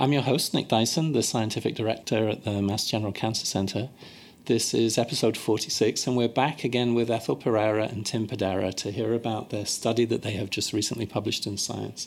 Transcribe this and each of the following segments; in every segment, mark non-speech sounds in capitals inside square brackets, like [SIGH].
I'm your host, Nick Dyson, the Scientific Director at the Mass General Cancer Center. This is episode 46, and we're back again with Ethel Pereira and Tim Padera to hear about their study that they have just recently published in Science.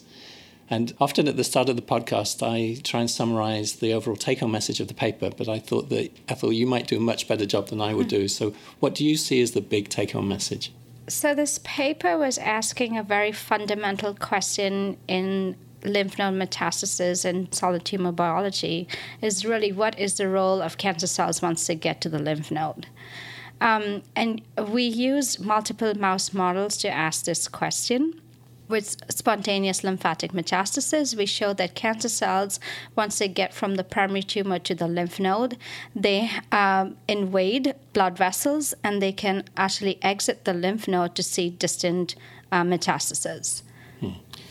And often at the start of the podcast, I try and summarize the overall take home message of the paper, but I thought that, Ethel, you might do a much better job than I would do. Hmm. So, what do you see as the big take home message? So, this paper was asking a very fundamental question in lymph node metastasis and solid tumor biology is really what is the role of cancer cells once they get to the lymph node. Um, and we use multiple mouse models to ask this question. With spontaneous lymphatic metastasis, we show that cancer cells, once they get from the primary tumor to the lymph node, they um, invade blood vessels and they can actually exit the lymph node to see distant uh, metastases.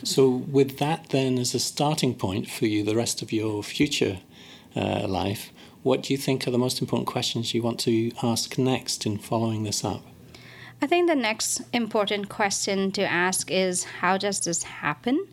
So, with that then as a starting point for you, the rest of your future uh, life, what do you think are the most important questions you want to ask next in following this up? I think the next important question to ask is how does this happen?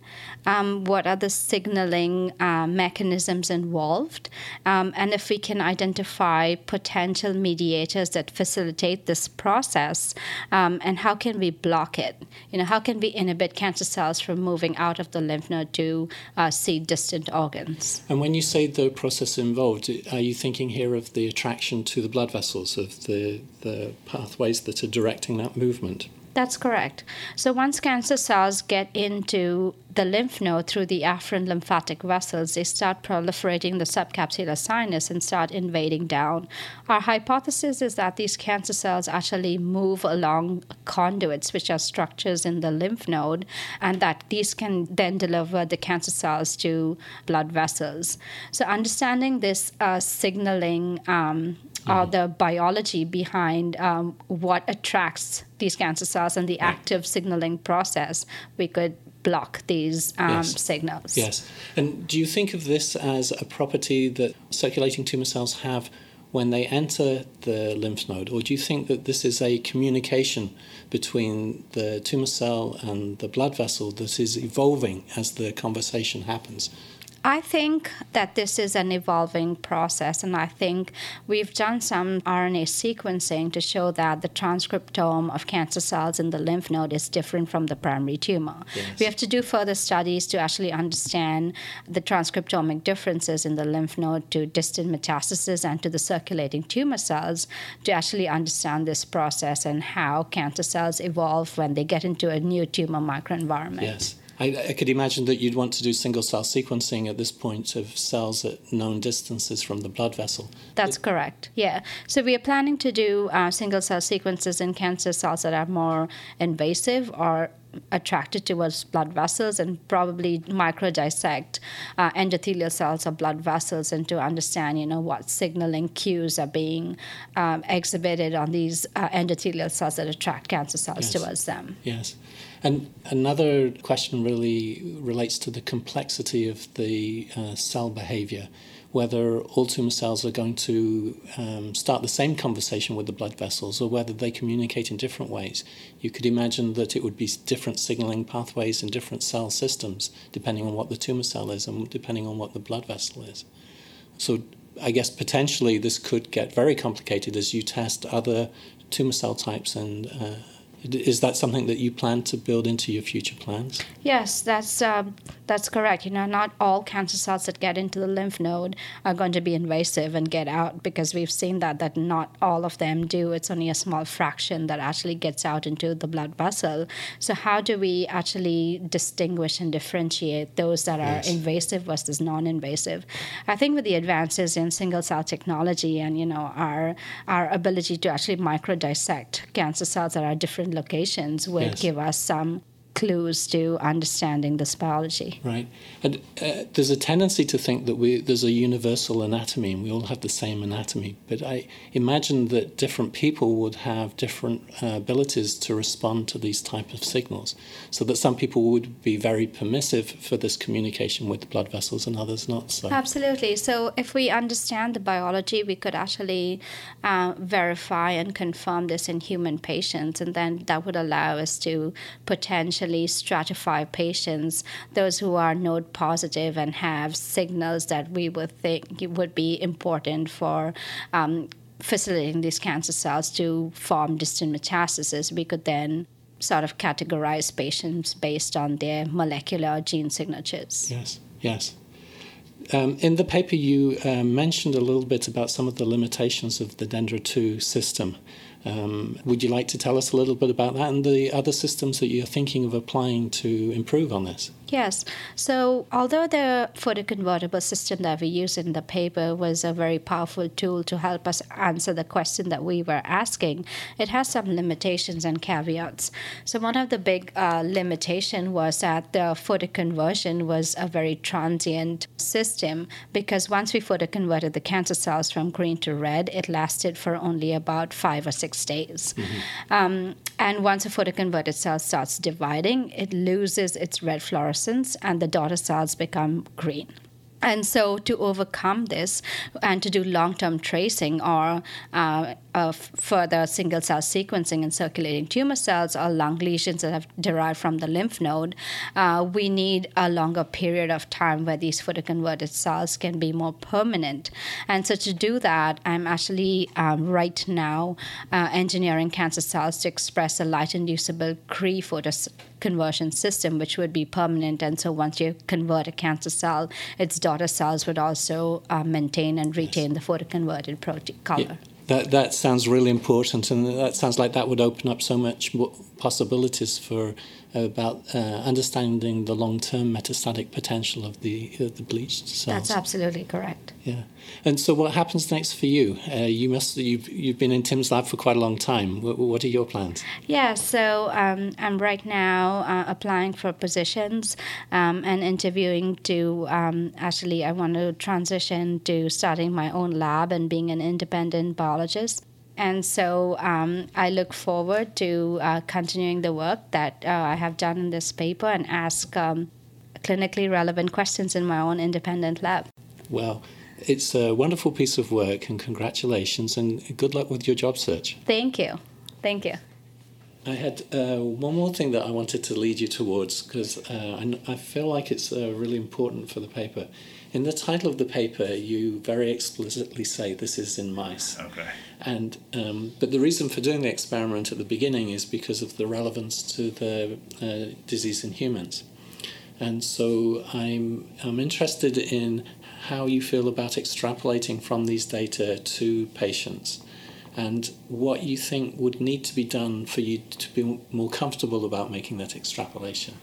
Um, what are the signaling uh, mechanisms involved? Um, and if we can identify potential mediators that facilitate this process, um, and how can we block it? You know, how can we inhibit cancer cells from moving out of the lymph node to uh, see distant organs? And when you say the process involved, are you thinking here of the attraction to the blood vessels, of the, the pathways that are directing that movement. That's correct. So once cancer cells get into the lymph node through the afferent lymphatic vessels, they start proliferating the subcapsular sinus and start invading down. Our hypothesis is that these cancer cells actually move along conduits, which are structures in the lymph node, and that these can then deliver the cancer cells to blood vessels. So understanding this uh, signaling um, mm-hmm. or the biology behind um, what attracts these cancer cells and the active signaling process, we could block these um, yes. signals. Yes. And do you think of this as a property that circulating tumor cells have when they enter the lymph node, or do you think that this is a communication between the tumor cell and the blood vessel that is evolving as the conversation happens? I think that this is an evolving process, and I think we've done some RNA sequencing to show that the transcriptome of cancer cells in the lymph node is different from the primary tumor. Yes. We have to do further studies to actually understand the transcriptomic differences in the lymph node to distant metastasis and to the circulating tumor cells to actually understand this process and how cancer cells evolve when they get into a new tumor microenvironment. Yes. I, I, could imagine that you'd want to do single cell sequencing at this point of cells at known distances from the blood vessel. That's it, correct, yeah. So we are planning to do uh, single cell sequences in cancer cells that are more invasive or attracted towards blood vessels and probably micro dissect uh, endothelial cells or blood vessels and to understand you know what signaling cues are being um, exhibited on these uh, endothelial cells that attract cancer cells yes. towards them. Yes. And another question really relates to the complexity of the uh, cell behavior whether all tumor cells are going to um, start the same conversation with the blood vessels or whether they communicate in different ways. You could imagine that it would be different signaling pathways in different cell systems depending on what the tumor cell is and depending on what the blood vessel is. So, I guess potentially this could get very complicated as you test other tumor cell types and uh, is that something that you plan to build into your future plans? Yes, that's um, that's correct. You know, not all cancer cells that get into the lymph node are going to be invasive and get out because we've seen that that not all of them do. It's only a small fraction that actually gets out into the blood vessel. So how do we actually distinguish and differentiate those that are yes. invasive versus non-invasive? I think with the advances in single cell technology and you know our our ability to actually micro dissect cancer cells that are different different locations would yes. give us some clues to understanding this biology. Right. And uh, there's a tendency to think that we, there's a universal anatomy and we all have the same anatomy. But I imagine that different people would have different uh, abilities to respond to these type of signals. So that some people would be very permissive for this communication with the blood vessels and others not so. Absolutely. So if we understand the biology, we could actually uh, verify and confirm this in human patients. And then that would allow us to potentially stratify patients, those who are node positive and have signals that we would think would be important for. Um, facilitating these cancer cells to form distant metastasis, we could then sort of categorize patients based on their molecular gene signatures. Yes, yes. Um, in the paper, you uh, mentioned a little bit about some of the limitations of the Dendra 2 system. Um, would you like to tell us a little bit about that and the other systems that you're thinking of applying to improve on this? Yes. So, although the photoconvertible system that we use in the paper was a very powerful tool to help us answer the question that we were asking, it has some limitations and caveats. So, one of the big uh, limitation was that the photoconversion was a very transient system because once we photoconverted the cancer cells from green to red, it lasted for only about five or six days. Mm-hmm. Um, and once a photoconverted cell starts dividing, it loses its red fluorescence and the daughter cells become green. And so, to overcome this and to do long term tracing or uh, further single cell sequencing in circulating tumor cells or lung lesions that have derived from the lymph node, uh, we need a longer period of time where these photoconverted cells can be more permanent. And so, to do that, I'm actually um, right now uh, engineering cancer cells to express a light inducible Cree photos conversion system, which would be permanent. And so once you convert a cancer cell, its daughter cells would also uh, maintain and retain the photoconverted protein color. Yeah. That, that sounds really important, and that sounds like that would open up so much possibilities for about uh, understanding the long-term metastatic potential of the uh, the bleached cells. That's absolutely correct. Yeah, and so what happens next for you? Uh, you must you've you've been in Tim's lab for quite a long time. What, what are your plans? Yeah, so um, I'm right now uh, applying for positions um, and interviewing to um, actually I want to transition to starting my own lab and being an independent biologist. And so um, I look forward to uh, continuing the work that uh, I have done in this paper and ask um, clinically relevant questions in my own independent lab. Well, it's a wonderful piece of work, and congratulations, and good luck with your job search. Thank you. Thank you. I had uh, one more thing that I wanted to lead you towards because uh, I, I, feel like it's uh, really important for the paper. In the title of the paper, you very explicitly say this is in mice. Okay. And um, but the reason for doing the experiment at the beginning is because of the relevance to the uh, disease in humans. And so I'm I'm interested in how you feel about extrapolating from these data to patients and what you think would need to be done for you to be more comfortable about making that extrapolation.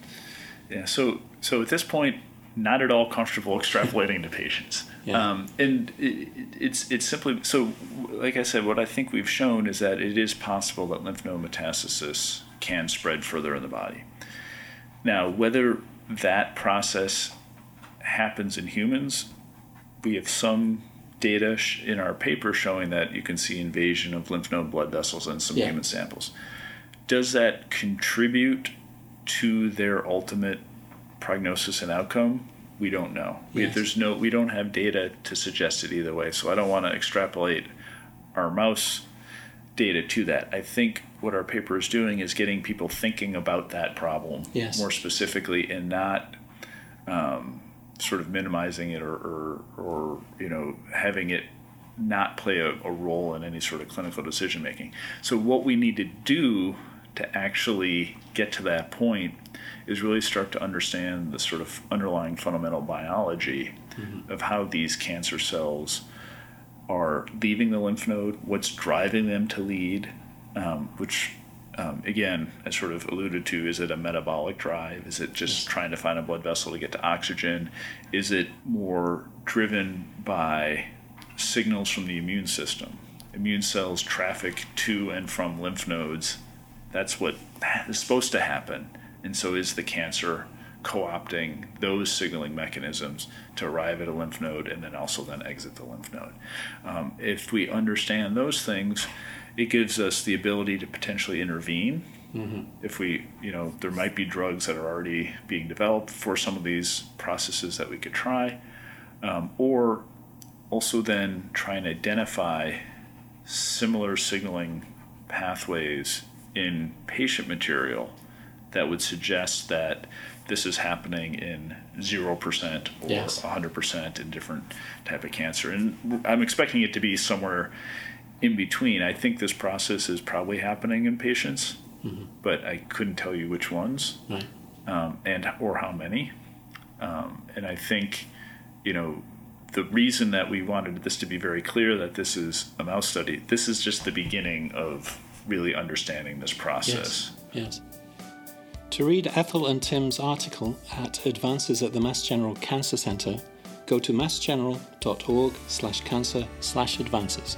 Yeah, so so at this point, not at all comfortable [LAUGHS] extrapolating to patients. Yeah. Um, and it, it's it's simply so. Like I said, what I think we've shown is that it is possible that lymph node metastasis can spread further in the body. Now, whether that process happens in humans, we have some data in our paper showing that you can see invasion of lymph node blood vessels in some yeah. human samples. Does that contribute to their ultimate prognosis and outcome? We don't know. Yes. We, there's no, we don't have data to suggest it either way. So I don't want to extrapolate our mouse data to that. I think what our paper is doing is getting people thinking about that problem yes. more specifically and not um, sort of minimizing it or, or, or you know having it not play a, a, role in any sort of clinical decision making. So what we need to do to actually get to that point is really start to understand the sort of underlying fundamental biology mm-hmm. of how these cancer cells are leaving the lymph node, what's driving them to lead, um, which um, again, as sort of alluded to, is it a metabolic drive? Is it just trying to find a blood vessel to get to oxygen? Is it more driven by signals from the immune system? Immune cells traffic to and from lymph nodes. That's what is supposed to happen. And so, is the cancer co opting those signaling mechanisms to arrive at a lymph node and then also then exit the lymph node? Um, if we understand those things, it gives us the ability to potentially intervene mm-hmm. if we you know there might be drugs that are already being developed for some of these processes that we could try um, or also then try and identify similar signaling pathways in patient material that would suggest that this is happening in 0% or Yes. 100% in different type of cancer. And I'm expecting it to be somewhere in between. I think this process is probably happening in patients, but I couldn't tell you which ones Right. um, and or how many. Um, and I think, you know, the reason that we wanted this to be very clear that this is a mouse study, this is just the beginning of really understanding this process. Yes. Yes. To read Ethel and Tim's article at Advances at the Mass General Cancer Centre, go to massgeneral.org slash cancer slash advances.